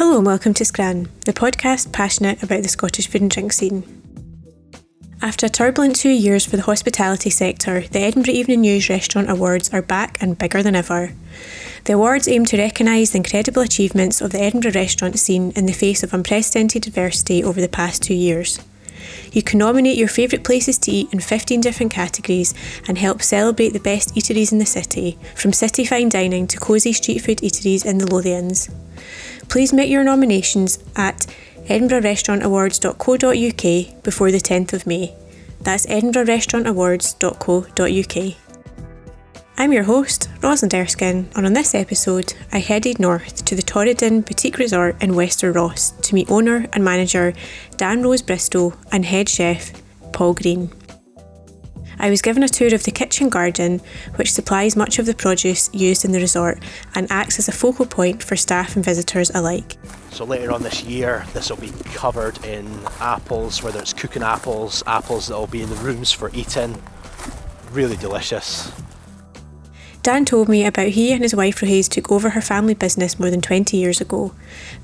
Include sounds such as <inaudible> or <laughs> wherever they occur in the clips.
Hello and welcome to Scran, the podcast passionate about the Scottish food and drink scene. After a turbulent two years for the hospitality sector, the Edinburgh Evening News Restaurant Awards are back and bigger than ever. The awards aim to recognise the incredible achievements of the Edinburgh restaurant scene in the face of unprecedented adversity over the past two years. You can nominate your favourite places to eat in 15 different categories and help celebrate the best eateries in the city, from city fine dining to cosy street food eateries in the Lothians. Please make your nominations at edinburghrestaurantawards.co.uk before the 10th of May. That's edinburghrestaurantawards.co.uk. I'm your host, Rosalind Erskine, and on this episode, I headed north to the Torridon Boutique Resort in Wester Ross to meet owner and manager Dan Rose Bristow and head chef Paul Green. I was given a tour of the kitchen garden, which supplies much of the produce used in the resort and acts as a focal point for staff and visitors alike. So later on this year, this will be covered in apples, whether it's cooking apples, apples that will be in the rooms for eating. Really delicious. Dan told me about he and his wife Rohaise took over her family business more than 20 years ago,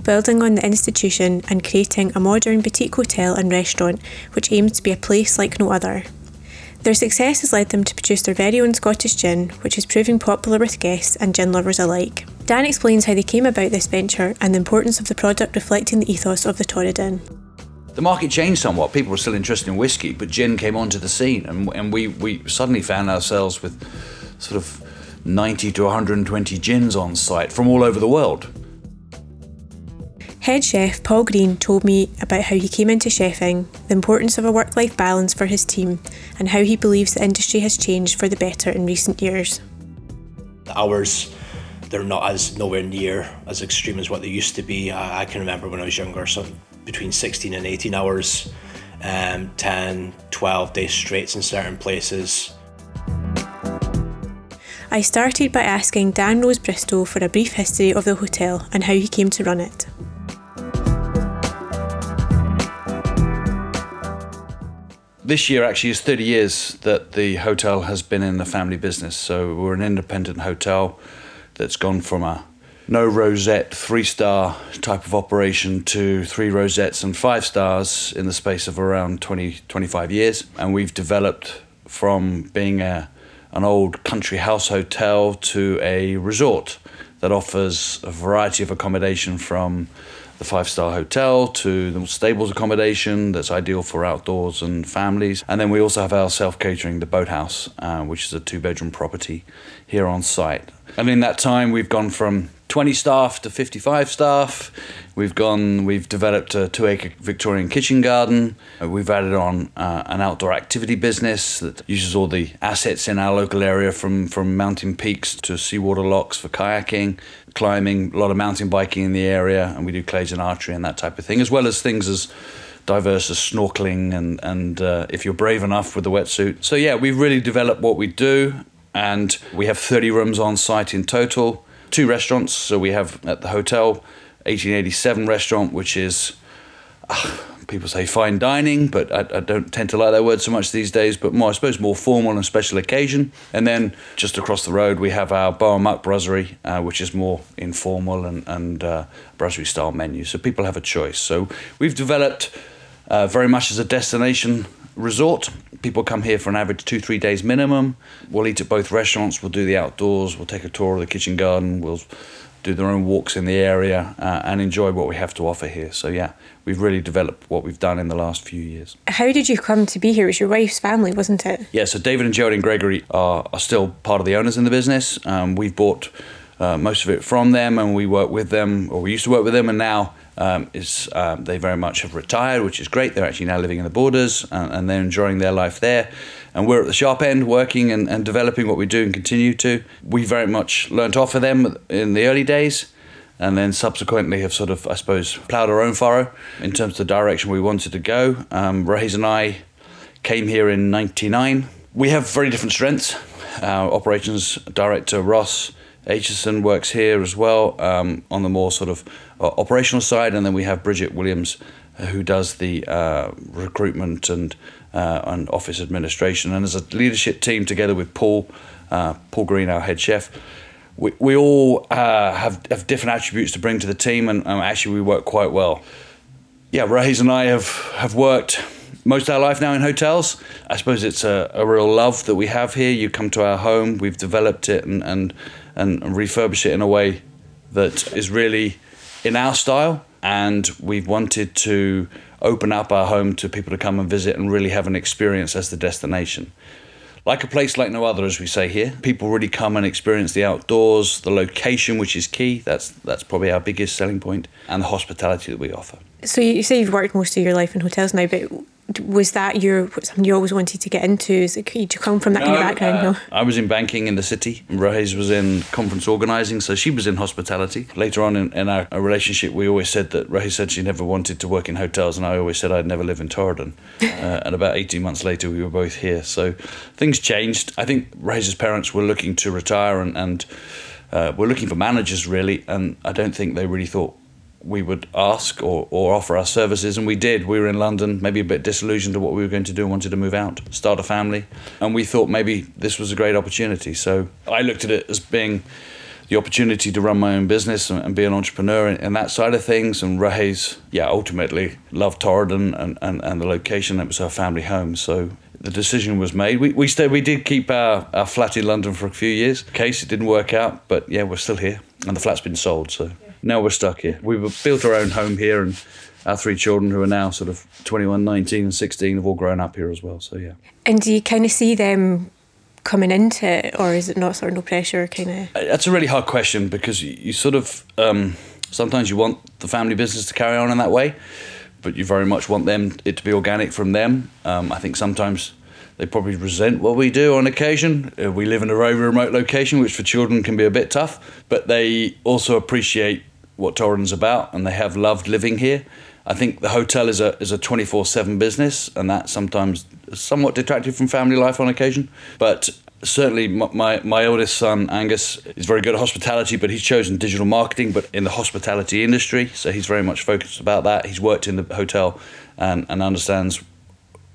building on the institution and creating a modern boutique hotel and restaurant which aims to be a place like no other. Their success has led them to produce their very own Scottish gin, which is proving popular with guests and gin lovers alike. Dan explains how they came about this venture and the importance of the product reflecting the ethos of the Torridon. The market changed somewhat. People were still interested in whisky, but gin came onto the scene, and, and we, we suddenly found ourselves with sort of 90 to 120 gins on site from all over the world. Head chef Paul Green told me about how he came into chefing, the importance of a work life balance for his team, and how he believes the industry has changed for the better in recent years. The hours, they're not as nowhere near as extreme as what they used to be. I, I can remember when I was younger, so between 16 and 18 hours, um, 10, 12 days straight in certain places. I started by asking Dan Rose Bristow for a brief history of the hotel and how he came to run it. This year actually is 30 years that the hotel has been in the family business. So we're an independent hotel that's gone from a no rosette three star type of operation to three rosettes and five stars in the space of around 20 25 years and we've developed from being a an old country house hotel to a resort that offers a variety of accommodation from the five star hotel to the stables accommodation that's ideal for outdoors and families. And then we also have our self catering, the boathouse, uh, which is a two bedroom property here on site. And in that time, we've gone from 20 staff to 55 staff. We've gone, we've developed a two acre Victorian kitchen garden. Uh, We've added on uh, an outdoor activity business that uses all the assets in our local area from, from mountain peaks to seawater locks for kayaking, climbing, a lot of mountain biking in the area, and we do Clays and archery and that type of thing, as well as things as diverse as snorkeling and, and uh, if you're brave enough with the wetsuit. So, yeah, we've really developed what we do, and we have 30 rooms on site in total two restaurants. So we have at the hotel 1887 restaurant, which is uh, people say fine dining, but I, I, don't tend to like that word so much these days. But more, I suppose, more formal and special occasion. And then just across the road, we have our Bar Muck Brasserie, uh, which is more informal and, and uh, brasserie style menu. So people have a choice. So we've developed uh, very much as a destination resort. People come here for an average two, three days minimum. We'll eat at both restaurants, we'll do the outdoors, we'll take a tour of the kitchen garden, we'll do their own walks in the area, uh, and enjoy what we have to offer here. So yeah, we've really developed what we've done in the last few years. How did you come to be here? It was your wife's family, wasn't it? Yeah, so David and Geraldine Gregory are, are still part of the owners in the business. Um, we've bought uh, most of it from them, and we work with them, or we used to work with them, and now um, is um, they very much have retired, which is great. They're actually now living in the borders, and, and they're enjoying their life there. And we're at the sharp end, working and, and developing what we do, and continue to. We very much learnt off of them in the early days. And then subsequently have sort of, I suppose, ploughed our own furrow in terms of the direction we wanted to go. Um, and I came here in '99. We have very different strengths. Our operations director Ross Aitchison works here as well um, on the more sort of uh, operational side, and then we have Bridget Williams uh, who does the uh, recruitment and uh, and office administration, and as a leadership team together with Paul uh, Paul Green, our head chef. We, we all uh, have, have different attributes to bring to the team, and um, actually, we work quite well. Yeah, Rohaise and I have, have worked most of our life now in hotels. I suppose it's a, a real love that we have here. You come to our home, we've developed it and, and, and refurbish it in a way that is really in our style. And we've wanted to open up our home to people to come and visit and really have an experience as the destination. Like a place like no other, as we say here, people really come and experience the outdoors, the location, which is key. That's that's probably our biggest selling point, and the hospitality that we offer. So you say you've worked most of your life in hotels now, but was that your something you always wanted to get into? Is it, did you come from that no, kind of background? Uh, no, I was in banking in the city. Rohaise was in conference organising, so she was in hospitality. Later on in, in our, our, relationship, we always said that Rohaise said she never wanted to work in hotels, and I always said I'd never live in Torridon. <laughs> uh, and about eighteen months later, we were both here. So things changed. I think Rohaise's parents were looking to retire and. and uh, we're looking for managers really, and I don't think they really thought we would ask or, or offer our services, and we did. We were in London, maybe a bit disillusioned to what we were going to do and wanted to move out, start a family, and we thought maybe this was a great opportunity. So I looked at it as being the opportunity to run my own business and, and be an entrepreneur in, in, that side of things. And Rohaise, yeah, ultimately loved Torridon and, and, and the location. It was her family home. So the decision was made. We, we stayed, we did keep our, our flat in London for a few years. In case it didn't work out, but yeah, we're still here. And the flat's been sold, so now we're stuck here. We've built our own home here, and our three children, who are now sort of 21, 19, and 16, have all grown up here as well. So, yeah. And do you kind of see them coming into it, or is it not sort of no pressure? Kind of. Uh, that's a really hard question because you, you sort of um, sometimes you want the family business to carry on in that way, but you very much want them it to be organic from them. Um, I think sometimes they probably resent what we do on occasion. Uh, we live in a very remote location, which for children can be a bit tough, but they also appreciate what Torridon's about and they have loved living here. I think the hotel is a is a 24/7 business and that sometimes somewhat detracted from family life on occasion, but certainly my, my oldest son Angus is very good at hospitality, but he's chosen digital marketing, but in the hospitality industry. So he's very much focused about that. He's worked in the hotel and, and understands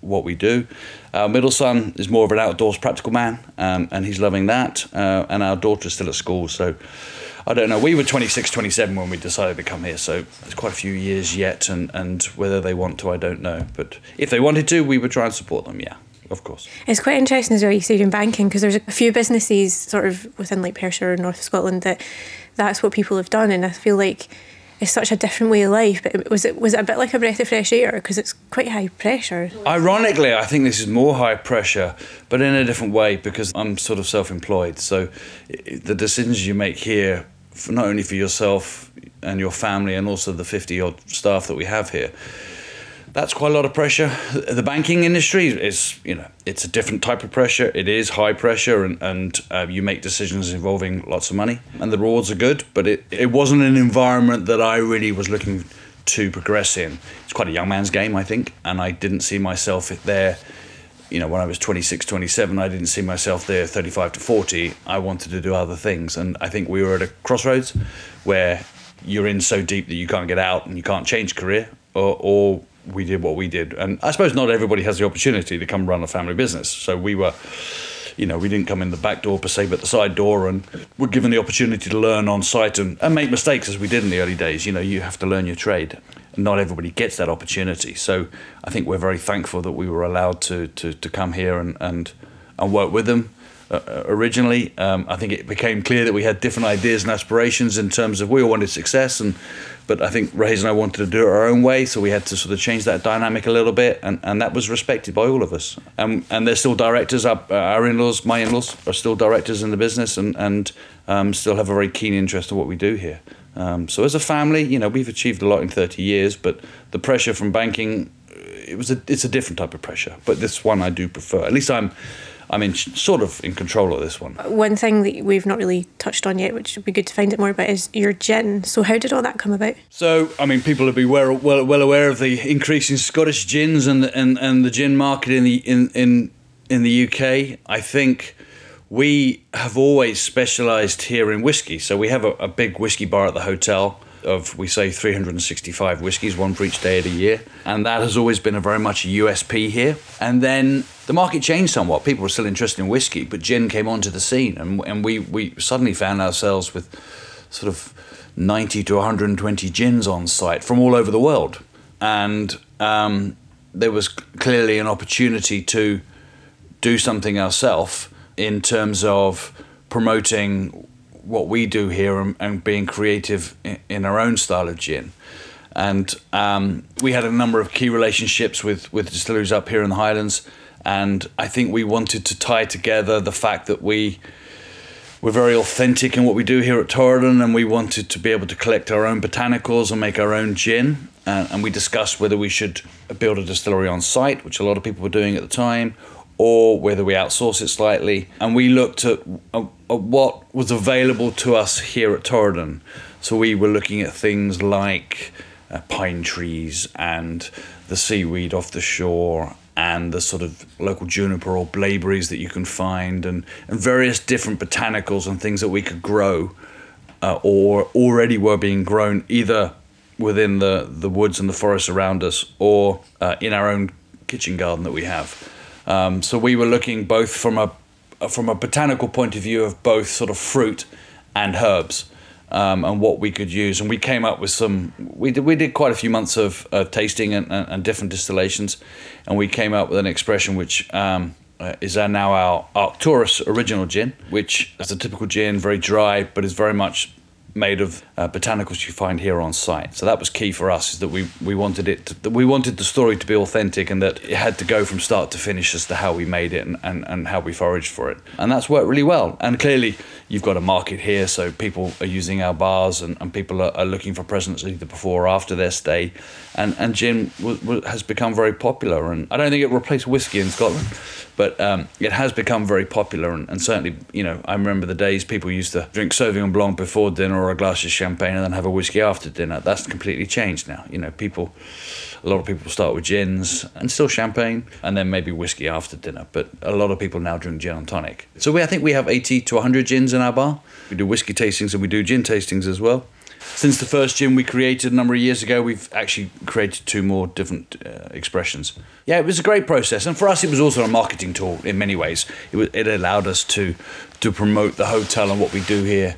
what we do. Our middle son is more of an outdoors practical man, um, and he's loving that. Uh, and our daughter's still at school, so I don't know. We were 26, 27 when we decided to come here, so it's quite a few years yet, and, and whether they want to, I don't know. But if they wanted to, we would try and support them, yeah. Of course. It's quite interesting as well you said in banking because there's a few businesses sort of within like Perthshire or North Scotland that that's what people have done and I feel like it's such a different way of life. But was it was it a bit like a breath of fresh air because it's quite high pressure? Ironically, I think this is more high pressure, but in a different way because I'm sort of self-employed. So the decisions you make here, not only for yourself and your family, and also the 50 odd staff that we have here that's quite a lot of pressure. The banking industry is, you know, it's a different type of pressure. It is high pressure, and and uh, you make decisions involving lots of money, and the rewards are good. But it it wasn't an environment that I really was looking to progress in. It's quite a young man's game, I think, and I didn't see myself there. You know, when I was 26, 27, I didn't see myself there 35 to 40. I wanted to do other things. And I think we were at a crossroads where you're in so deep that you can't get out and you can't change career or, or we did what we did. And I suppose not everybody has the opportunity to come run a family business. So we were, you know, we didn't come in the back door per se, but the side door, and we're given the opportunity to learn on site and, and make mistakes as we did in the early days. You know, you have to learn your trade. Not everybody gets that opportunity. So I think we're very thankful that we were allowed to, to, to come here and, and, and work with them. uh, originally. Um, I think it became clear that we had different ideas and aspirations in terms of we all wanted success, and but I think Hayes and I wanted to do it our own way, so we had to sort of change that dynamic a little bit, and, and that was respected by all of us. Um, and they're still directors. Our, our in-laws, my in-laws, are still directors in the business, and and um, still have a very keen interest in what we do here. Um, so as a family, you know, we've achieved a lot in 30 years, but the pressure from banking, it was a, it's a different type of pressure. But this one I do prefer. At least I'm I'm in sort of in control of this one. One thing that we've not really touched on yet, which would be good to find out more about, is your gin. So how did all that come about? So I mean, people will be well well, well aware of the increase in Scottish gins and the, and and the gin market in the in in in the UK. I think we have always specialised here in whiskey. So we have a, a big whiskey bar at the hotel of we say 365 whiskies, one for each day of the year, and that has always been a very much a USP here. And then the market changed somewhat. People were still interested in whiskey, but gin came onto the scene, and and we we suddenly found ourselves with sort of 90 to 120 gins on site from all over the world, and um, there was clearly an opportunity to do something ourselves in terms of promoting what we do here and, and being creative in, in, our own style of gin. And um, we had a number of key relationships with, with distilleries up here in the Highlands. And I think we wanted to tie together the fact that we we're very authentic in what we do here at Torridon, and we wanted to be able to collect our own botanicals and make our own gin. Uh, and we discussed whether we should build a distillery on site, which a lot of people were doing at the time, or whether we outsource it slightly. And we looked at, at, at what was available to us here at Torridon. So we were looking at things like uh, pine trees and the seaweed off the shore and the sort of local juniper or blaeberries that you can find and, and various different botanicals and things that we could grow uh, or already were being grown either within the, the woods and the forests around us or uh, in our own kitchen garden that we have. Um, so we were looking both from a from a botanical point of view of both sort of fruit and herbs. Um, and what we could use. And we came up with some. We did we did quite a few months of, of tasting and, and, and, different distillations, and we came up with an expression which um, uh, is our, now our Arcturus original gin, which is a typical gin, very dry, but is very much made of uh, botanicals you find here on site. So that was key for us is that we, we wanted it to, we wanted the story to be authentic and that it had to go from start to finish as to how we made it and, and, and how we foraged for it. And that's worked really well. And clearly you've got a market here, so people are using our bars and, and people are, are looking for presents either before or after their stay. And, and gin w- w- has become very popular. And I don't think it replaced whiskey in Scotland, but um, it has become very popular. And, and certainly, you know, I remember the days people used to drink Sauvignon Blanc before dinner or a glass of champagne and then have a whiskey after dinner. That's completely changed now. You know, people, a lot of people start with gins and still champagne and then maybe whiskey after dinner. But a lot of people now drink gin and tonic. So we, I think we have 80 to 100 gins in our bar. We do whiskey tastings and we do gin tastings as well. Since the first gin we created a number of years ago, we've actually created two more different uh, expressions. Yeah, it was a great process, and for us, it was also a marketing tool in many ways. It, was, it allowed us to to promote the hotel and what we do here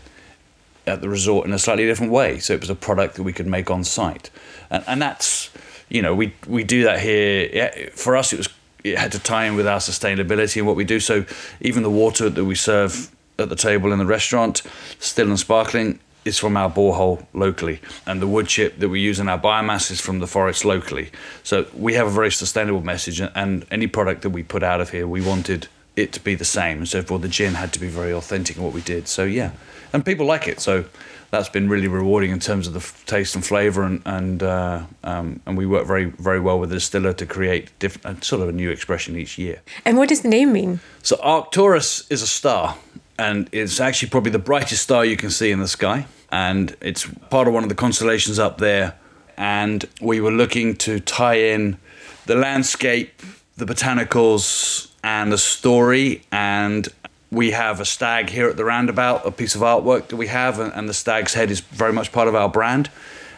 at the resort in a slightly different way. So it was a product that we could make on site, and, and that's you know we we do that here. Yeah, for us, it was it had to tie in with our sustainability and what we do. So even the water that we serve at the table in the restaurant, still and sparkling, is from our borehole locally, and the wood chip that we use in our biomass is from the forest locally. So we have a very sustainable message, and any product that we put out of here, we wanted it to be the same. And so therefore, the gin had to be very authentic in what we did. So yeah, and people like it. So that's been really rewarding in terms of the f- taste and flavour, and and uh, um, and we work very very well with the distiller to create different uh, sort of a new expression each year. And what does the name mean? So Arcturus is a star, and it's actually probably the brightest star you can see in the sky, and it's part of one of the constellations up there. And we were looking to tie in the landscape, the botanicals, and the story and we have a stag here at the roundabout, a piece of artwork that we have, and, and the stag's head is very much part of our brand.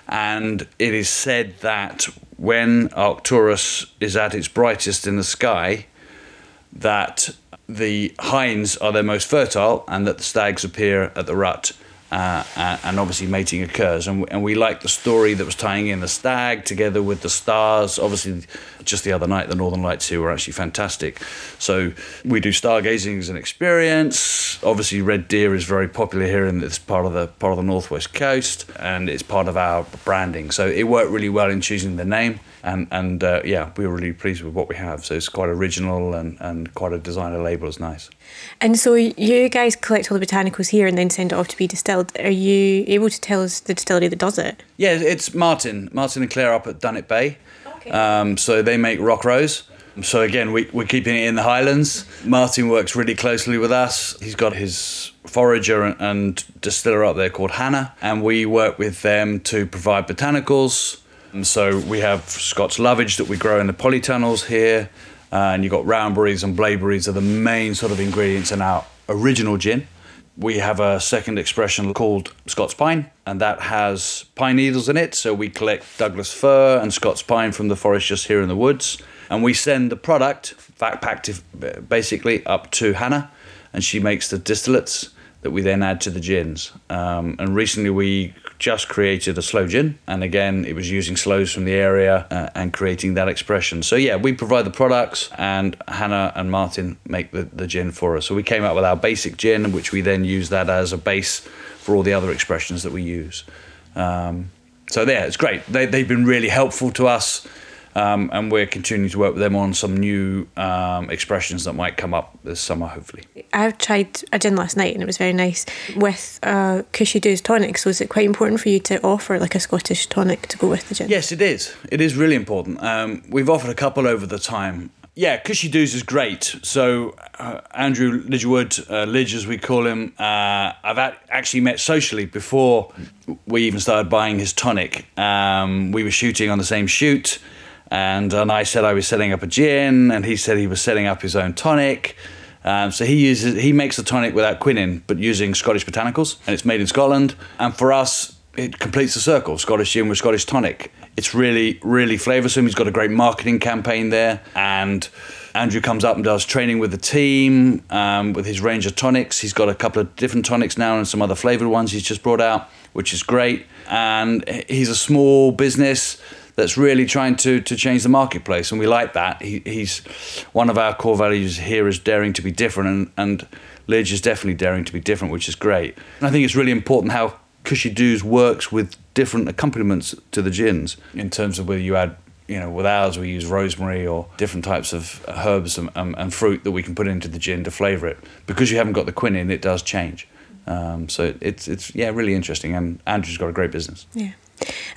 And it is said that when Arcturus is at its brightest in the sky, that the hinds are their most fertile and that the stags appear at the rut uh, and obviously mating occurs. And, and we like the story that was tying in the stag together with the stars. Obviously, just the other night, the Northern Lights here were actually fantastic. So we do stargazing as an experience. Obviously, red deer is very popular here in this part of the part of the northwest coast, and it's part of our branding. So it worked really well in choosing the name and and uh, yeah, we were really pleased with what we have. So it's quite original and, and quite a designer label. It's nice. And so you guys collect all the botanicals here and then send it off to be distilled. Are you able to tell us the distillery that does it? Yeah, it's Martin, Martin and Claire up at Dunnet Bay. Okay. Um, so they make Rock Rose. So again, we, we're keeping it in the Highlands. Martin works really closely with us. He's got his forager and distiller up there called Hannah, and we work with them to provide botanicals and so we have Scotch lovage that we grow in the polytunnels here, uh, and you've got rowanberries and blaeberries are the main sort of ingredients in our original gin. We have a second expression called Scots pine, and that has pine needles in it. So we collect Douglas fir and Scots pine from the forest just here in the woods, and we send the product, packed basically, up to Hannah, and she makes the distillates that we then add to the gins. Um, and recently we just created a sloe gin, and again, it was using sloes from the area uh, and creating that expression. So, yeah, we provide the products, and Hannah and Martin make the, the gin for us. So, we came up with our basic gin, which we then use that as a base for all the other expressions that we use. Um, so, yeah, it's great. They, they've been really helpful to us. Um, and we're continuing to work with them on some new um, expressions that might come up this summer, hopefully. I've tried a gin last night and it was very nice with uh, Cushy Doos tonic. So is it quite important for you to offer like a Scottish tonic to go with the gin? Yes, it is. It is really important. Um, we've offered a couple over the time. Yeah, Cushy Doos is great. So uh, Andrew Lidgewood, uh, Lidge as we call him, uh, I've actually met socially before we even started buying his tonic. Um, we were shooting on the same shoot and and I said I was setting up a gin, and he said he was setting up his own tonic. Um, so he uses he makes the tonic without quinine, but using Scottish botanicals, and it's made in Scotland. And for us, it completes the circle: Scottish gin with Scottish tonic. It's really really flavoursome. He's got a great marketing campaign there, and Andrew comes up and does training with the team um, with his range of tonics. He's got a couple of different tonics now and some other flavoured ones he's just brought out, which is great. And he's a small business that's really trying to to change the marketplace, and we like that. He, he's one of our core values here is daring to be different, and and Lidge is definitely daring to be different, which is great. And I think it's really important how Cushy Doos works with different accompaniments to the gins in terms of whether you add you know, with ours we use rosemary or different types of herbs and, and, and, fruit that we can put into the gin to flavour it. Because you haven't got the quinine, it does change. Um, so it's it's yeah really interesting, and Andrew's got a great business. Yeah.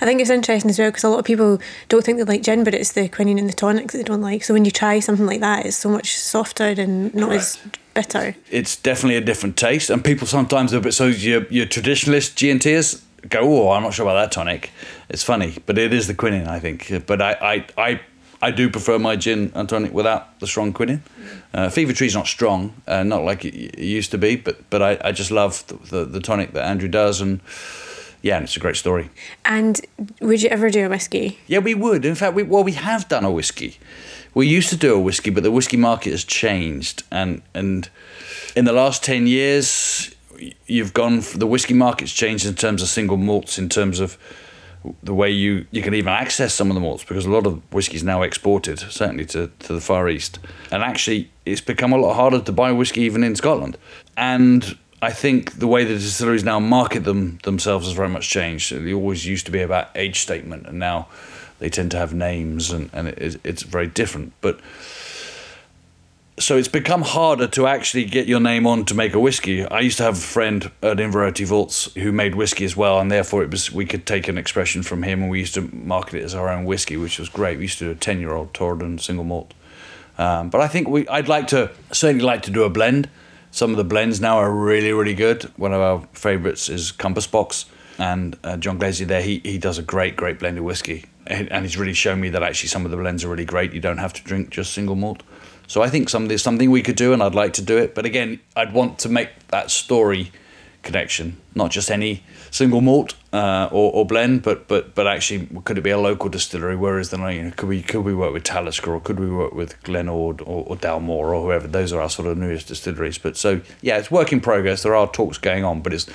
I think it's interesting as well because a lot of people don't think they like gin, but it's the quinine and the tonic that they don't like. So when you try something like that, it's so much softer and not Correct. as bitter. It's definitely a different taste, and people sometimes are a bit so your your traditionalist G&Ters go, oh, I'm not sure about that tonic. It's funny, but it is the quinine, I think. But I I, I I do prefer my gin and tonic without the strong quinine. Uh, Fever Tree's not strong, uh, not like it, used to be, but but I, I just love the, the, the tonic that Andrew does, and yeah, and it's a great story. And would you ever do a whiskey? Yeah, we would. In fact, we, well, we have done a whiskey. We used to do a whiskey, but the whiskey market has changed, and and in the last ten years, you've gone. The whiskey market's changed in terms of single malts, in terms of the way you, you can even access some of the malts because a lot of whiskey is now exported, certainly to, to the Far East. And actually, it's become a lot harder to buy whiskey even in Scotland. And I think the way the distilleries now market them themselves has very much changed. They always used to be about age statement, and now they tend to have names, and, and it, it's very different. But so it's become harder to actually get your name on to make a whiskey. I used to have a friend at Inverarity Vaults who made whiskey as well, and therefore it was we could take an expression from him, and we used to market it as our own whiskey, which was great. We used to do a ten year old Torridon single malt. Um, but I think we I'd like to certainly like to do a blend some of the blends now are really, really good. One of our favourites is Compass Box, and uh, John Glaser there, he, he does a great, great blend of whiskey. And he's really shown me that actually some of the blends are really great. You don't have to drink just single malt. So I think some, there's something we could do, and I'd like to do it. But again, I'd want to make that story connection, not just any single malt uh, or, or, blend, but but but actually, could it be a local distillery? Whereas then, you know, could we could we work with Talisker or could we work with Glen Ord or, or Dalmore or whoever? Those are our sort of newest distilleries. But so yeah, it's work in progress. There are talks going on, but it's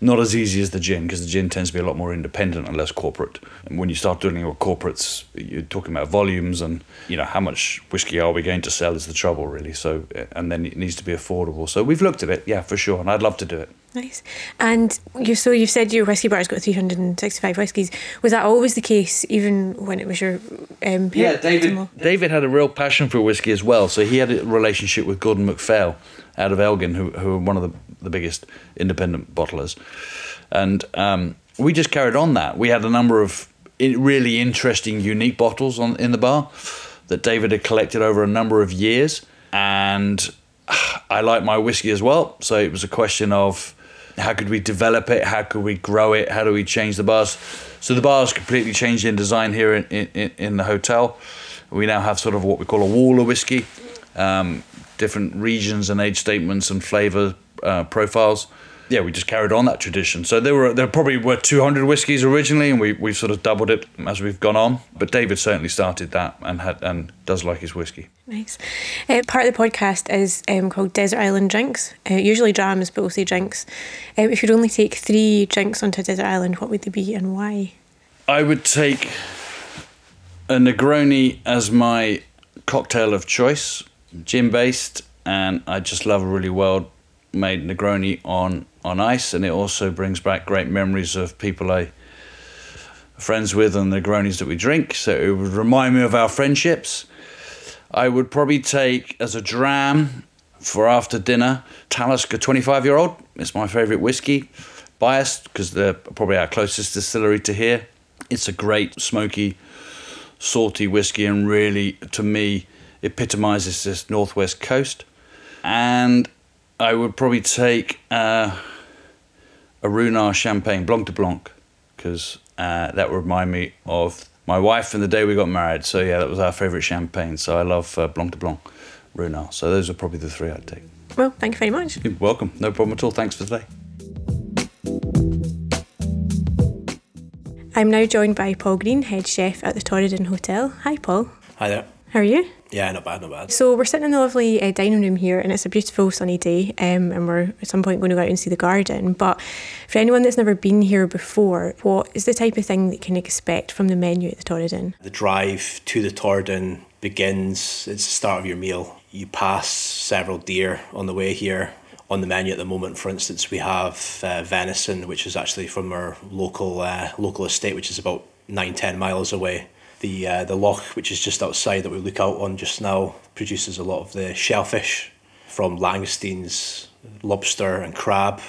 not as easy as the gin because the gin tends to be a lot more independent and less corporate. And when you start dealing with corporates, you're talking about volumes and you know how much whiskey are we going to sell is the trouble really. So and then it needs to be affordable. So we've looked at it, yeah, for sure, and I'd love to do it. Nice. And you so you've said your whiskey bar's got 365 whiskies. Was that always the case, even when it was your um, yeah? David David had a real passion for whiskey as well. So he had a relationship with Gordon MacPhail out of Elgin, who who are one of the, the biggest independent bottlers, and um, we just carried on that. We had a number of really interesting, unique bottles on in the bar that David had collected over a number of years, and <sighs> I like my whiskey as well. So it was a question of how could we develop it? How could we grow it? How do we change the bars? So the bars completely changed in design here in, in, in the hotel. We now have sort of what we call a wall of whiskey, um, different regions and age statements and flavour uh, profiles yeah, we just carried on that tradition. So there were there probably were 200 whiskies originally, and we we've sort of doubled it as we've gone on. But David certainly started that and had and does like his whiskey. Nice. Uh, part of the podcast is um, called Desert Island Drinks. Uh, usually drams, but we'll say drinks. Um, if you'd only take three drinks onto a desert island, what would they be and why? I would take a Negroni as my cocktail of choice, gin based, and I just love a really well made Negroni on on ice, and it also brings back great memories of people I friends with and the Negronis that we drink. So it would remind me of our friendships. I would probably take as a dram for after dinner Talisker 25 year old. It's my favourite whiskey. Biased because they're probably our closest distillery to here. It's a great smoky, salty whiskey and really, to me, epitomises this northwest coast. And I would probably take uh, a Ruinart Champagne, Blanc de Blanc, because uh, that would remind me of my wife and the day we got married. So, yeah, that was our favourite champagne. So, I love uh, Blanc de Blanc, Ruinart. So, those are probably the three I'd take. Well, thank you very much. You're welcome. No problem at all. Thanks for today. I'm now joined by Paul Green, head chef at the Torridon Hotel. Hi, Paul. Hi there. How are you? Yeah, not bad, not bad. So we're sitting in the lovely uh, dining room here, and it's a beautiful sunny day, um, and we're at some point going to go out and see the garden. But for anyone that's never been here before, what is the type of thing that you can expect from the menu at the Torridon? The drive to the Torridon begins. It's the start of your meal. You pass several deer on the way here. On the menu at the moment, for instance, we have uh, venison, which is actually from our local uh, local estate, which is about nine ten miles away the uh, the loch, which is just outside that we look out on just now, produces a lot of the shellfish from langoustines, lobster, and crab.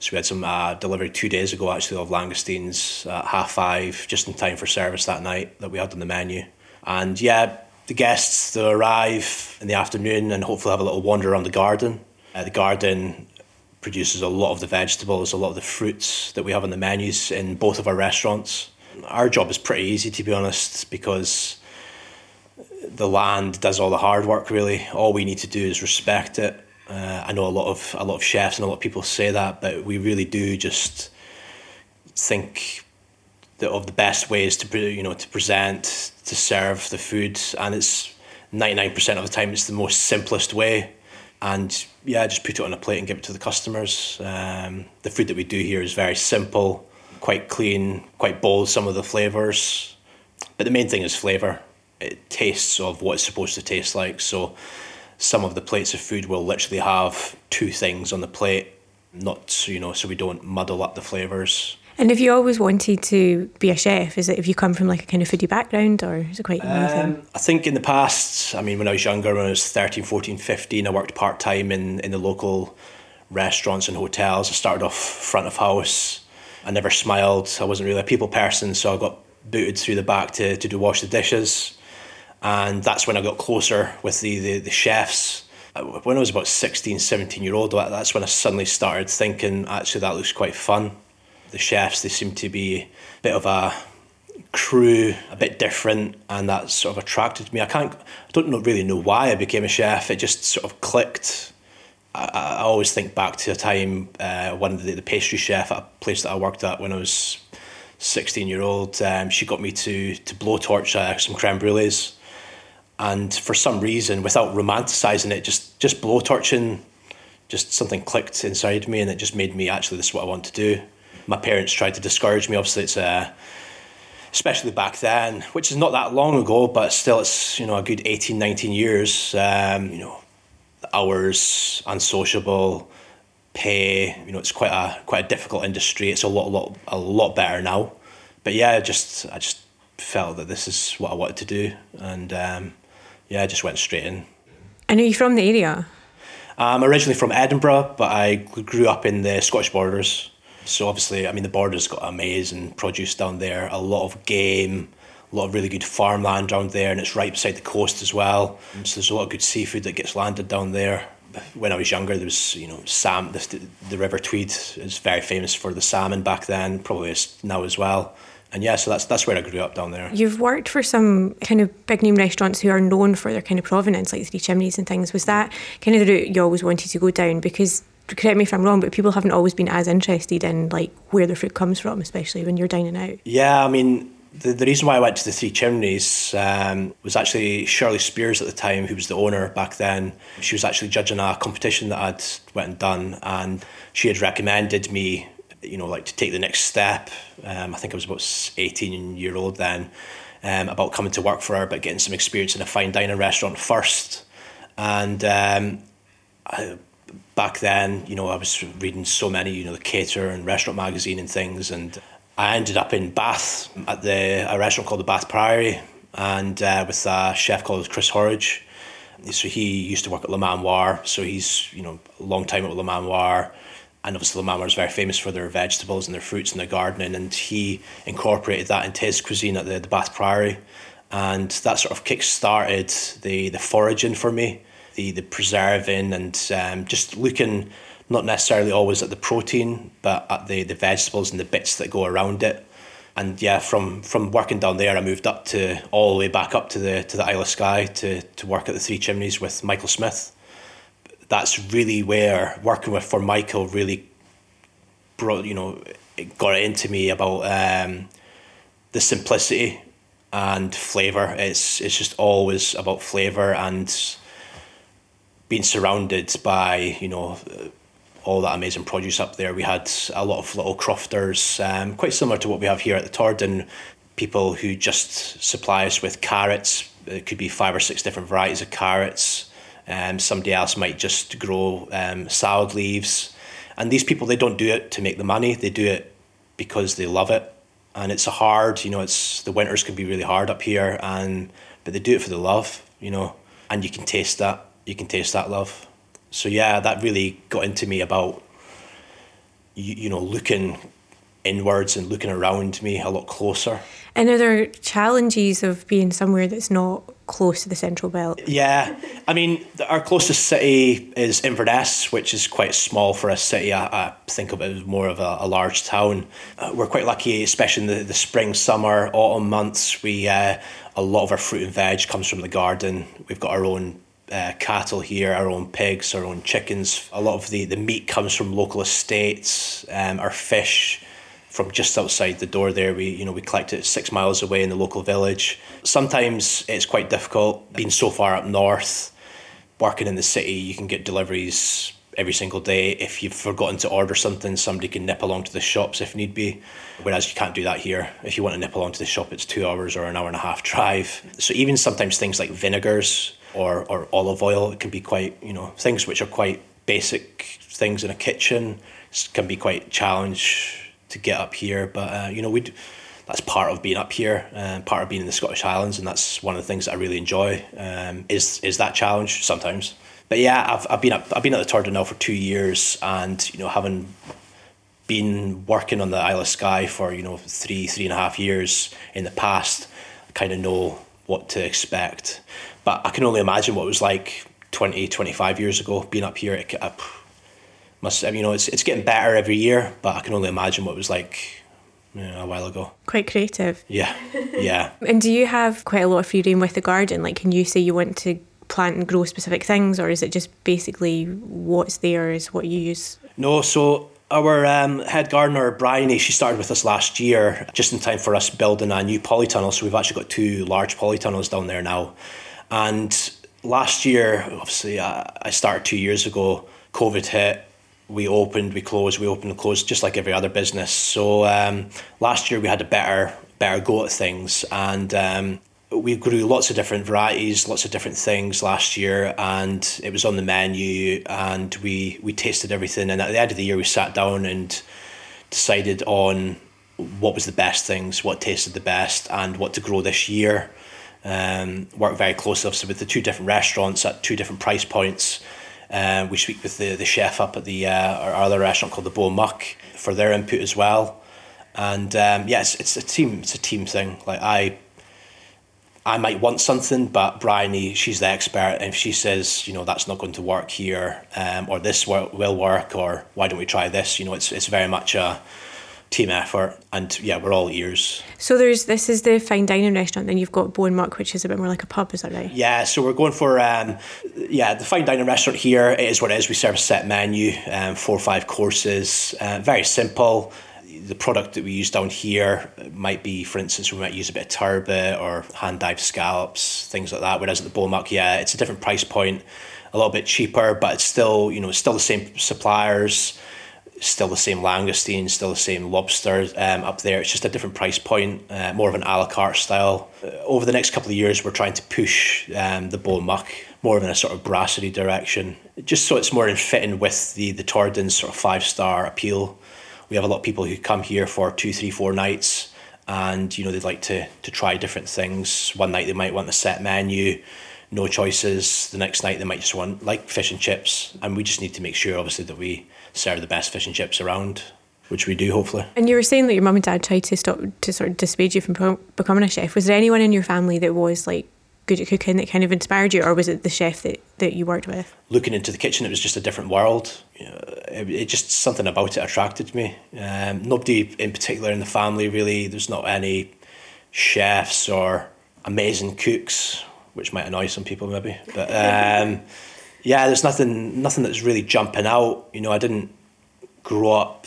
So we had some uh, delivery two days ago actually of langoustines at half five, just in time for service that night that we had on the menu. And yeah, the guests they arrive in the afternoon and hopefully have a little wander around the garden. Uh, the garden produces a lot of the vegetables, a lot of the fruits that we have on the menus in both of our restaurants our job is pretty easy to be honest because the land does all the hard work really. All we need to do is respect it. Uh, I know a lot of a lot of chefs and a lot of people say that but we really do just think that of the best ways to you know to present to serve the food and it's 99% of the time it's the most simplest way. And yeah just put it on a plate and give it to the customers. Um, the food that we do here is very simple quite clean, quite bold, some of the flavours. But the main thing is flavour. It tastes of what it's supposed to taste like. So some of the plates of food will literally have two things on the plate, not you know, so we don't muddle up the flavours. And have you always wanted to be a chef? Is it if you come from like a kind of foodie background or is it quite um, I think in the past, I mean, when I was younger, when I was 13, 14, 15, I worked part time in, in the local restaurants and hotels. I started off front of house I never smiled. I wasn't really a people person, so I got booted through the back to, to do wash the dishes. And that's when I got closer with the, the, the chefs. Uh, when I was about 16, 17 year old, that's when I suddenly started thinking, actually, that looks quite fun. The chefs, they seem to be a bit of a crew, a bit different, and that sort of attracted me. I can't, I don't really know why I became a chef. It just sort of clicked I, I always think back to a time uh, one of the, the pastry chef at a place that I worked at when I was 16 year old. Um, she got me to to blowtorch uh, some creme brulees, and for some reason, without romanticizing it, just just blowtorching just something clicked inside me, and it just made me actually this is what I want to do. My parents tried to discourage me. Obviously, it's a uh, especially back then, which is not that long ago, but still it's, you know, a good 18, 19 years. Um, you know, hours, unsociable, pay, you know, it's quite a quite a difficult industry. It's a lot, a lot, a lot better now. But yeah, I just, I just felt that this is what I wanted to do. And um, yeah, I just went straight in. And are you from the area? I'm originally from Edinburgh, but I grew up in the Scottish borders. So obviously, I mean, the border's got amazing produce down there, a lot of game, a lot of really good farmland down there, and it's right beside the coast as well. Mm. So there's a lot of good seafood that gets landed down there. When I was younger, there was you know sam. The, the River Tweed is very famous for the salmon back then, probably is now as well. And yeah, so that's that's where I grew up down there. You've worked for some kind of big name restaurants who are known for their kind of provenance, like Three Chimneys and things. Was that kind of the route you always wanted to go down? Because correct me if I'm wrong, but people haven't always been as interested in like where their food comes from, especially when you're dining out. Yeah, I mean, the, the reason why I went to the Three Chimneys um, was actually Shirley Spears at the time, who was the owner back then. She was actually judging a competition that I'd went and done, and she had recommended me, you know, like to take the next step. Um, I think I was about 18 year old then, um, about coming to work for her, but getting some experience in a fine dining restaurant first. And um, I, back then, you know, I was reading so many, you know, the Caterer and Restaurant Magazine and things, and I ended up in Bath at the a restaurant called the Bath Priory, and uh, with a chef called Chris Horridge. So he used to work at Le Manoir, so he's you know a long time at Le Manoir, and obviously Le Manoir is very famous for their vegetables and their fruits and their gardening, and he incorporated that into his cuisine at the, the Bath Priory, and that sort of kick started the the foraging for me the the preserving and um, just looking not necessarily always at the protein, but at the the vegetables and the bits that go around it. And yeah, from from working down there, I moved up to all the way back up to the to the Isle of Skye to to work at the Three Chimneys with Michael Smith. That's really where working with for Michael really brought you know it got it into me about um, the simplicity and flavor. It's it's just always about flavor and being surrounded by you know all that amazing produce up there. We had a lot of little crofters, um, quite similar to what we have here at the Torridon. People who just supply us with carrots. It could be five or six different varieties of carrots. Um, somebody else might just grow um, salad leaves. And these people, they don't do it to make the money. They do it because they love it. And it's a hard, you know, it's the winters can be really hard up here, and but they do it for the love, you know, and you can taste that you can taste that love. So yeah, that really got into me about you, you know looking inwards and looking around me a lot closer. And are there challenges of being somewhere that's not close to the central belt? Yeah, I mean, our closest city is Inverness, which is quite small for a city. I, I think of it as more of a, a large town. Uh, we're quite lucky, especially in the, the spring, summer, autumn months. We uh, a lot of our fruit and veg comes from the garden. We've got our own uh, cattle here, our own pigs, our own chickens. A lot of the, the meat comes from local estates. Um, our fish from just outside the door there, we you know we collect it six miles away in the local village. Sometimes it's quite difficult being so far up north. Working in the city, you can get deliveries every single day. If you've forgotten to order something, somebody can nip along to the shops if need be. Whereas you can't do that here. If you want to nip along to the shop, it's two hours or an hour and a half drive. So even sometimes things like vinegars or, or olive oil. It can be quite, you know, things which are quite basic things in a kitchen can be quite challenge to get up here. But, uh, you know, we that's part of being up here, uh, part of being in the Scottish Highlands, and that's one of the things that I really enjoy. Um, is is that challenge sometimes? But yeah, I've, I've been up, I've been at the now for two years, and you know, having been working on the Isle of Skye for you know three three and a half years in the past, I kind of know what to expect. But I can only imagine what it was like 20, 25 years ago being up here. It, I must, you know, it's, it's getting better every year, but I can only imagine what it was like you know, a while ago. Quite creative. Yeah, yeah. <laughs> and do you have quite a lot of freedom with the garden? Like, can you say you want to plant and grow specific things, or is it just basically what's there is what you use? No, so our um, head gardener, Bryony, she started with us last year, just in time for us building a new polytunnel. So we've actually got two large polytunnels down there now. And last year, obviously, I, I started two years ago. COVID hit, we opened, we closed, we opened and closed, just like every other business. So um, last year we had a better better go at things, and um, we grew lots of different varieties, lots of different things last year, and it was on the menu, and we we tasted everything. And at the end of the year, we sat down and decided on what was the best things, what tasted the best, and what to grow this year. Um, worked very closely obviously with the two different restaurants at two different price points. Uh, we speak with the, the chef up at the uh, our other restaurant called the Bow Muck for their input as well. And um, yes, it's a team. It's a team thing. Like I, I might want something, but Bryony, she's the expert. And if she says, you know, that's not going to work here, um, or this will work, or why don't we try this? You know, it's it's very much a team effort. And yeah we're all ears. So there's this is the fine dining restaurant then you've got Bo and Muc which is a bit more like a pub is that right? Yeah so we're going for um yeah the fine dining restaurant here it is what it is. We serve a set menu um four or five courses uh, very simple the product that we use down here might be, for instance, we might use a bit of turbot or hand dive scallops, things like that. Whereas at the Bo Muc, yeah, it's a different price point, a little bit cheaper, but it's still, you know, it's still the same suppliers still the same langoustine, still the same lobster um, up there. It's just a different price point, uh, more of an a la carte style. Uh, over the next couple of years, we're trying to push um, the Bo Muc more in a sort of brasserie direction, just so it's more in fitting with the the Torridon's sort of five star appeal. We have a lot of people who come here for two, three, four nights, and you know they'd like to to try different things. One night they might want the set menu no choices. The next night they might just want like fish and chips, and we just need to make sure, obviously, that we serve the best fish and chips around, which we do hopefully. And you were saying that your mum and dad tried to stop to sort of dissuade you from becoming a chef. Was there anyone in your family that was like good at cooking that kind of inspired you, or was it the chef that, that you worked with? Looking into the kitchen, it was just a different world. It, it just something about it attracted me. Um, nobody in particular in the family really. There's not any chefs or amazing cooks, which might annoy some people maybe. But um, <laughs> yeah, there's nothing nothing that's really jumping out. You know, I didn't grow up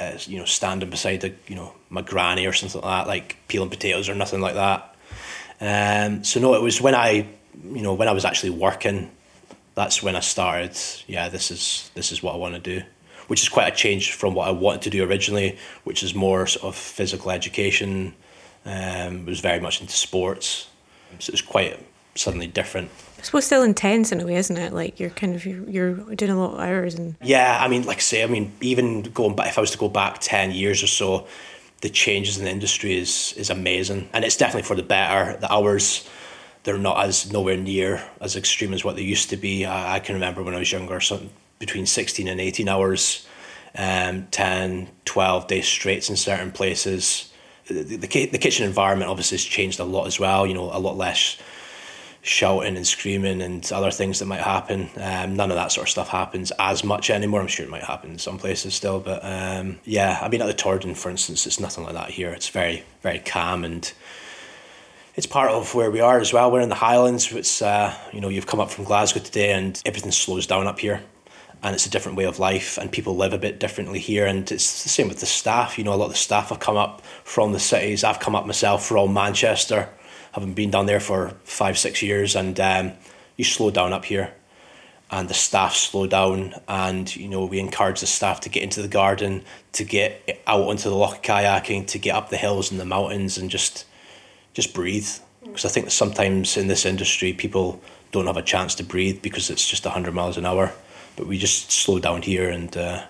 as you know standing beside you know my granny or something like that, like peeling potatoes or nothing like that. Um, so no, it was when I you know when I was actually working. That's when I started. Yeah, this is this is what I want to do, which is quite a change from what I wanted to do originally, which is more sort of physical education. Um, was very much into sports, so it was quite suddenly different. I suppose still intense in a way, isn't it? Like you're kind of you're, you're doing a lot of hours and. Yeah, I mean, like I say, I mean, even going back, if I was to go back ten years or so, the changes in the industry is is amazing, and it's definitely for the better. The hours, they're not as nowhere near as extreme as what they used to be. I, I can remember when I was younger, something between sixteen and eighteen hours, um, 10, 12 days straight in certain places. The, the, the kitchen environment obviously has changed a lot as well. You know, a lot less shouting and screaming and other things that might happen. Um, none of that sort of stuff happens as much anymore. I'm sure it might happen in some places still, but um, yeah, I mean at the Torridon, for instance, it's nothing like that here. It's very very calm and it's part of where we are as well. We're in the Highlands. It's uh, you know you've come up from Glasgow today and everything slows down up here. And it's a different way of life, and people live a bit differently here. And it's the same with the staff. You know, a lot of the staff have come up from the cities. I've come up myself from Manchester, having been down there for five, six years, and um, you slow down up here, and the staff slow down, and you know we encourage the staff to get into the garden, to get out onto the loch kayaking, to get up the hills and the mountains, and just just breathe. Because I think that sometimes in this industry, people don't have a chance to breathe because it's just hundred miles an hour, but we just slow down here, and uh,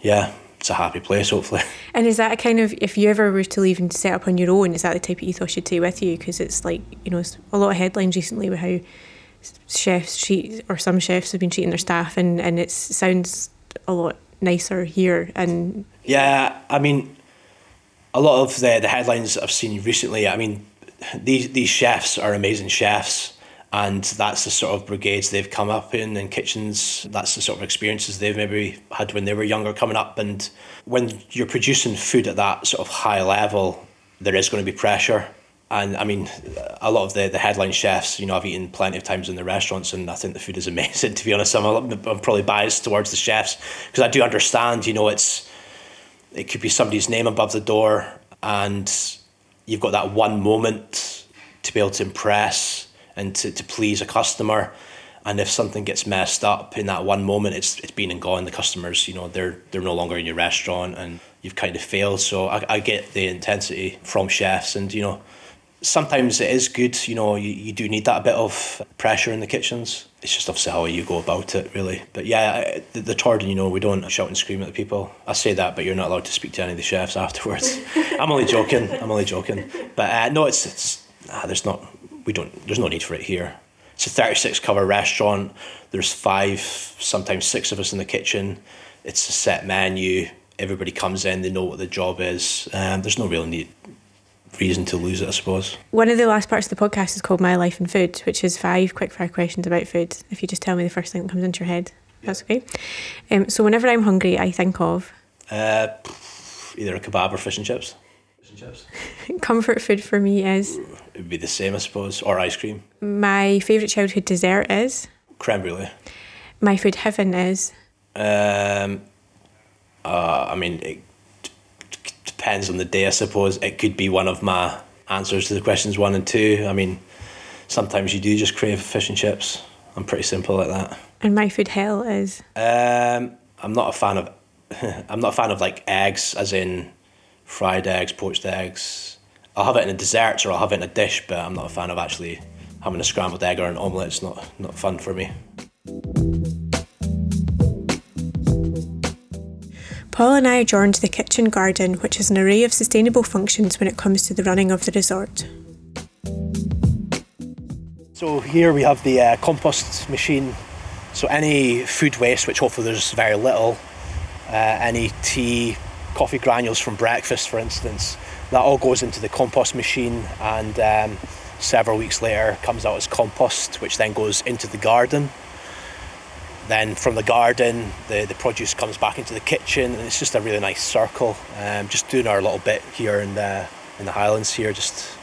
yeah, it's a happy place, hopefully. <laughs> And is that a kind of, if you ever were to leave and set up on your own, is that the type of ethos you'd take with you? Because it's like, you know, a lot of headlines recently with how chefs cheat, or some chefs have been cheating their staff, and, and it sounds a lot nicer here. And yeah, I mean, a lot of the, the headlines I've seen recently, I mean, these, these chefs are amazing chefs and that's the sort of brigades they've come up in and kitchens that's the sort of experiences they've maybe had when they were younger coming up and when you're producing food at that sort of high level there is going to be pressure and I mean, a lot of the, the headline chefs, you know, I've eaten plenty of times in the restaurants, and I think the food is <laughs> amazing. To be honest, I'm, I'm probably biased towards the chefs because I do understand, you know, it's it could be somebody's name above the door, and you've got that one moment to be able to impress and to, to please a customer. And if something gets messed up in that one moment, it's it's been and gone. The customers, you know, they're they're no longer in your restaurant, and you've kind of failed. So I, I get the intensity from chefs, and you know, sometimes it is good. You know, you, you do need that bit of pressure in the kitchens. It's just obviously how you go about it, really. But yeah, the, the Torridon, you know, we don't shout and scream at the people. I say that, but you're not allowed to speak to any of the chefs afterwards. <laughs> I'm only joking. I'm only joking. But uh, no, it's it's ah, there's not we don't there's no need for it here. It's a 36 cover restaurant. There's five, sometimes six of us in the kitchen. It's a set menu. Everybody comes in. They know what the job is. Um, there's no real need reason to lose it, I suppose. One of the last parts of the podcast is called My Life in Food, which is five quick fire questions about food. If you just tell me the first thing that comes into your head, that's okay. Um, so whenever I'm hungry, I think of Uh, either a kebab or fish and chips. <laughs> Fish and chips. comfort food for me is It would be the same, I suppose, or ice cream. my favourite childhood dessert is Creme brulee. my food heaven is Um, uh, I mean, it d- d- depends on the day, I suppose. It could be one of my answers to the questions one and two. I mean, sometimes you do just crave fish and chips. I'm pretty simple like that. and my food hell is Um, I'm not a fan of. <laughs> I'm not a fan of like eggs, as in fried eggs, poached eggs. I'll have it in a dessert or I'll have it in a dish, but I'm not a fan of actually having a scrambled egg or an omelette. It's not not fun for me. Paul and I adjourned the kitchen garden, which has an array of sustainable functions when it comes to the running of the resort. So here we have the uh, compost machine. So any food waste, which hopefully there's very little, uh, any tea, coffee granules from breakfast, for instance, that all goes into the compost machine and um, several weeks later comes out as compost, which then goes into the garden. Then from the garden, the, the produce comes back into the kitchen, and it's just a really nice circle. Um, just doing our little bit here in the in the Highlands here, just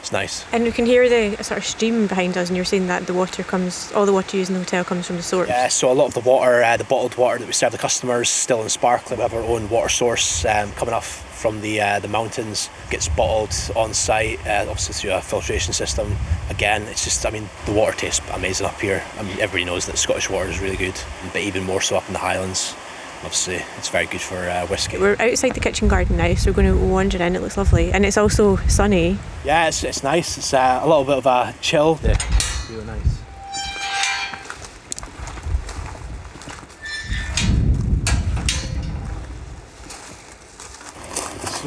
it's nice. And you can hear the sort of stream behind us, and you're saying that the water comes, all the water used in the hotel comes from the source. Yeah, so a lot of the water, uh, the bottled water that we serve the customers, still in sparkling. We have our own water source um, coming off from the uh, the mountains, gets bottled on site, uh, obviously through a filtration system. Again, it's just, I mean, the water tastes amazing up here. I mean, everybody knows that Scottish water is really good, but even more so up in the Highlands. Obviously, it's very good for uh, whiskey. We're outside the kitchen garden now, so we're going to wander in. It looks lovely, and it's also sunny. Yeah, it's, it's nice. It's uh, a little bit of a chill. Yeah, really nice.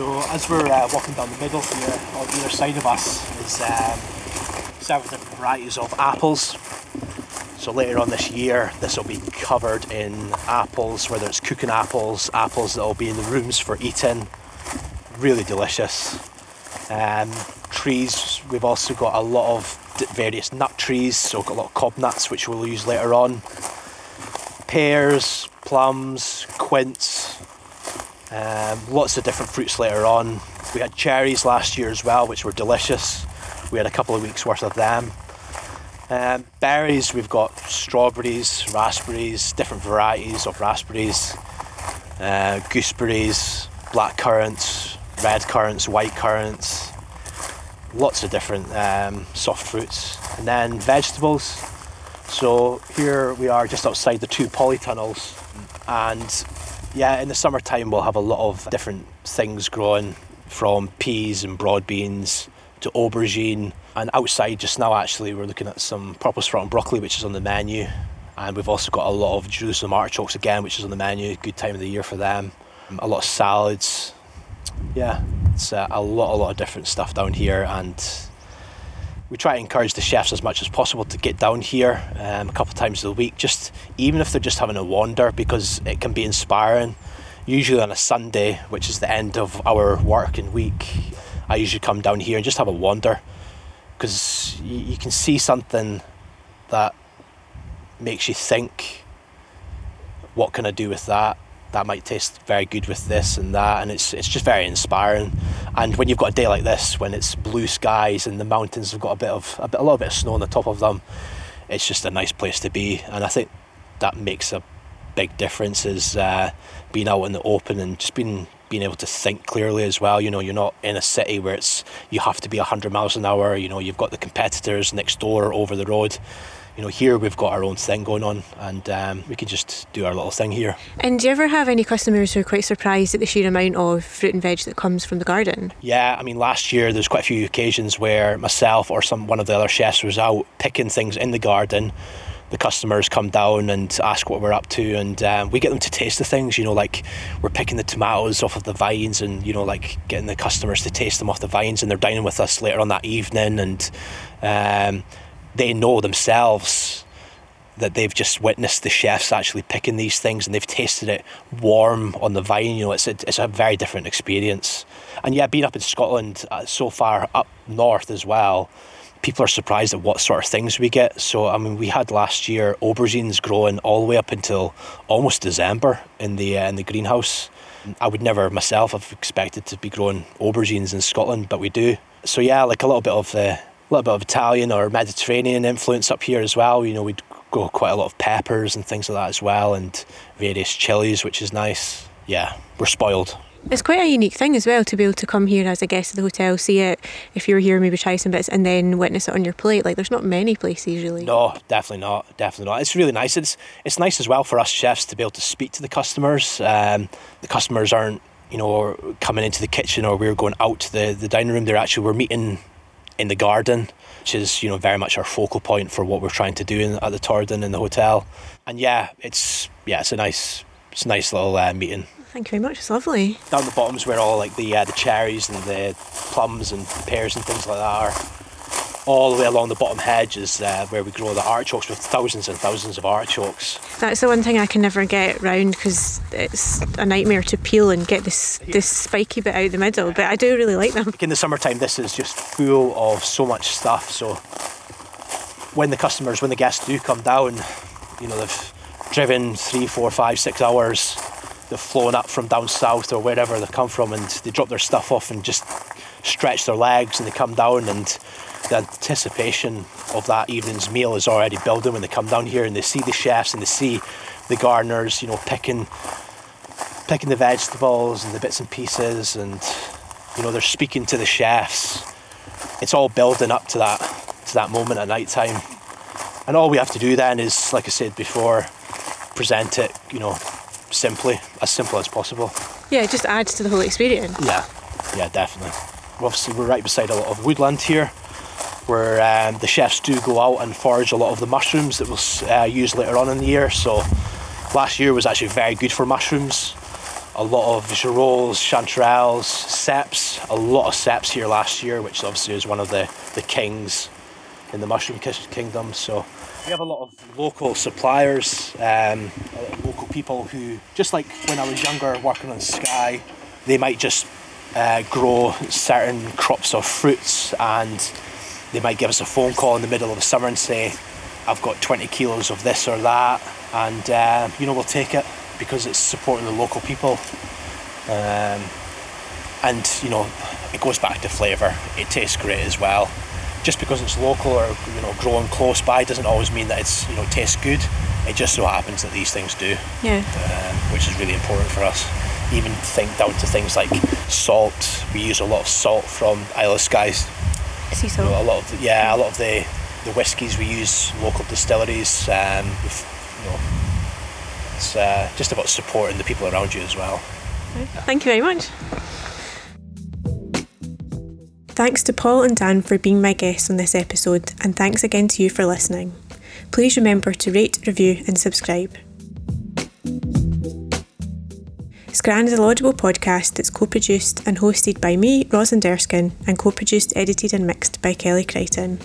So as we're uh, walking down the middle here, on either side of us is um, several different varieties of apples. So later on this year, this will be covered in apples, whether it's cooking apples, apples that will be in the rooms for eating. Really delicious. Um, trees, we've also got a lot of various nut trees, so we've got a lot of cob nuts, which we'll use later on. Pears, plums, quince, um, lots of different fruits later on. We had cherries last year as well, which were delicious. We had a couple of weeks worth of them. Um, berries, we've got strawberries, raspberries, different varieties of raspberries, uh, gooseberries, black currants, red currants, white currants, lots of different um, soft fruits. And then vegetables. So here we are just outside the two polytunnels, and yeah, in the summertime we'll have a lot of different things growing from peas and broad beans to aubergine. And outside just now, actually, we're looking at some purple sprouting broccoli, which is on the menu. And we've also got a lot of Jerusalem artichokes again, which is on the menu. Good time of the year for them. A lot of salads. Yeah, it's uh, a lot, a lot of different stuff down here. And we try to encourage the chefs as much as possible to get down here um, a couple of times a week, just even if they're just having a wander, because it can be inspiring. Usually on a Sunday, which is the end of our working week, I usually come down here and just have a wander because you, you can see something that makes you think, what can I do with that? That might taste very good with this and that, and it's it's just very inspiring. And when you've got a day like this, when it's blue skies and the mountains have got a bit of a, bit, a little bit of snow on the top of them, it's just a nice place to be. And I think that makes a big difference is uh, being out in the open and just being being able to think clearly as well. You know, you're not in a city where it's you have to be hundred miles an hour. You know, you've got the competitors next door or over the road. You know, here we've got our own thing going on, and um, we can just do our little thing here. And do you ever have any customers who are quite surprised at the sheer amount of fruit and veg that comes from the garden? Yeah, I mean, last year there's quite a few occasions where myself or some one of the other chefs was out picking things in the garden. The customers come down and ask what we're up to, and um, we get them to taste the things. You know, like we're picking the tomatoes off of the vines, and you know, like getting the customers to taste them off the vines, and they're dining with us later on that evening, and um, they know themselves that they've just witnessed the chefs actually picking these things and they've tasted it warm on the vine. You know, it's a, it's a very different experience. And yeah, being up in Scotland uh, so far up north as well, people are surprised at what sort of things we get. So I mean, we had last year aubergines growing all the way up until almost December in the uh, in the greenhouse. I would never myself have expected to be growing aubergines in Scotland, but we do. So yeah, like a little bit of uh, a little bit of Italian or Mediterranean influence up here as well. You know, we'd grow quite a lot of peppers and things like that as well, and various chilies, which is nice. Yeah, we're spoiled. It's quite a unique thing as well to be able to come here as a guest of the hotel, see it if you were here, maybe try some bits, and then witness it on your plate. Like, there's not many places really. No, definitely not. Definitely not. It's really nice. It's it's nice as well for us chefs to be able to speak to the customers. Um, the customers aren't, you know, coming into the kitchen or we're going out to the, the dining room. They're actually we're meeting in the garden, which is you know very much our focal point for what we're trying to do in, at the Torridon in the hotel. And yeah, it's yeah, it's a nice it's a nice little uh, meeting. Thank you very much. It's lovely. Down the bottoms where all like the uh, the cherries and the plums and pears and things like that are. All the way along the bottom hedge is uh, where we grow the artichokes with thousands and thousands of artichokes. That's the one thing I can never get round because it's a nightmare to peel and get this this spiky bit out the middle. But I do really like them. in the summertime, this is just full of so much stuff. So when the customers, when the guests do come down, you know they've driven three, four, five, six hours. They've flown up from down south or wherever they come from, and they drop their stuff off and just stretch their legs, and they come down and the anticipation of that evening's meal is already building when they come down here and they see the chefs and they see the gardeners, you know, picking picking the vegetables and the bits and pieces and you know, they're speaking to the chefs. It's all building up to that to that moment at night time. And all we have to do then is, like I said before, present it, you know, simply, as simple as possible. Yeah, it just adds to the whole experience. Yeah, yeah, definitely. Obviously, we're right beside a lot of woodland here, where um, the chefs do go out and forage a lot of the mushrooms that we'll uh, use later on in the year. So, last year was actually very good for mushrooms. A lot of girolles, chanterelles, ceps, a lot of ceps here last year, which obviously is one of the, the kings in the mushroom kingdom. So we have a lot of local suppliers, um, local people who, just like when I was younger working on Skye, they might just uh, grow certain crops of fruits and they might give us a phone call in the middle of the summer and say, I've got 20 kilos of this or that, and uh, you know, we'll take it because it's supporting the local people. Um, and you know, it goes back to flavour, it tastes great as well just because it's local or you know growing close by doesn't always mean that it's you know tastes good. It just so happens that these things do, Yeah. um, which is really important for us. Even think down to things like salt. We use a lot of salt from Isle of Skye. You know, a lot of the, yeah, a lot of the the whiskies we use local distilleries. Um, you know, it's uh, just about supporting the people around you as well. Thank you very much. Thanks to Paul and Dan for being my guests on this episode, and thanks again to you for listening. Please remember to rate, review, and subscribe. Scran is a Loudable podcast that's co produced and hosted by me, Rosalind Erskine, and co produced, edited, and mixed by Kelly Crichton.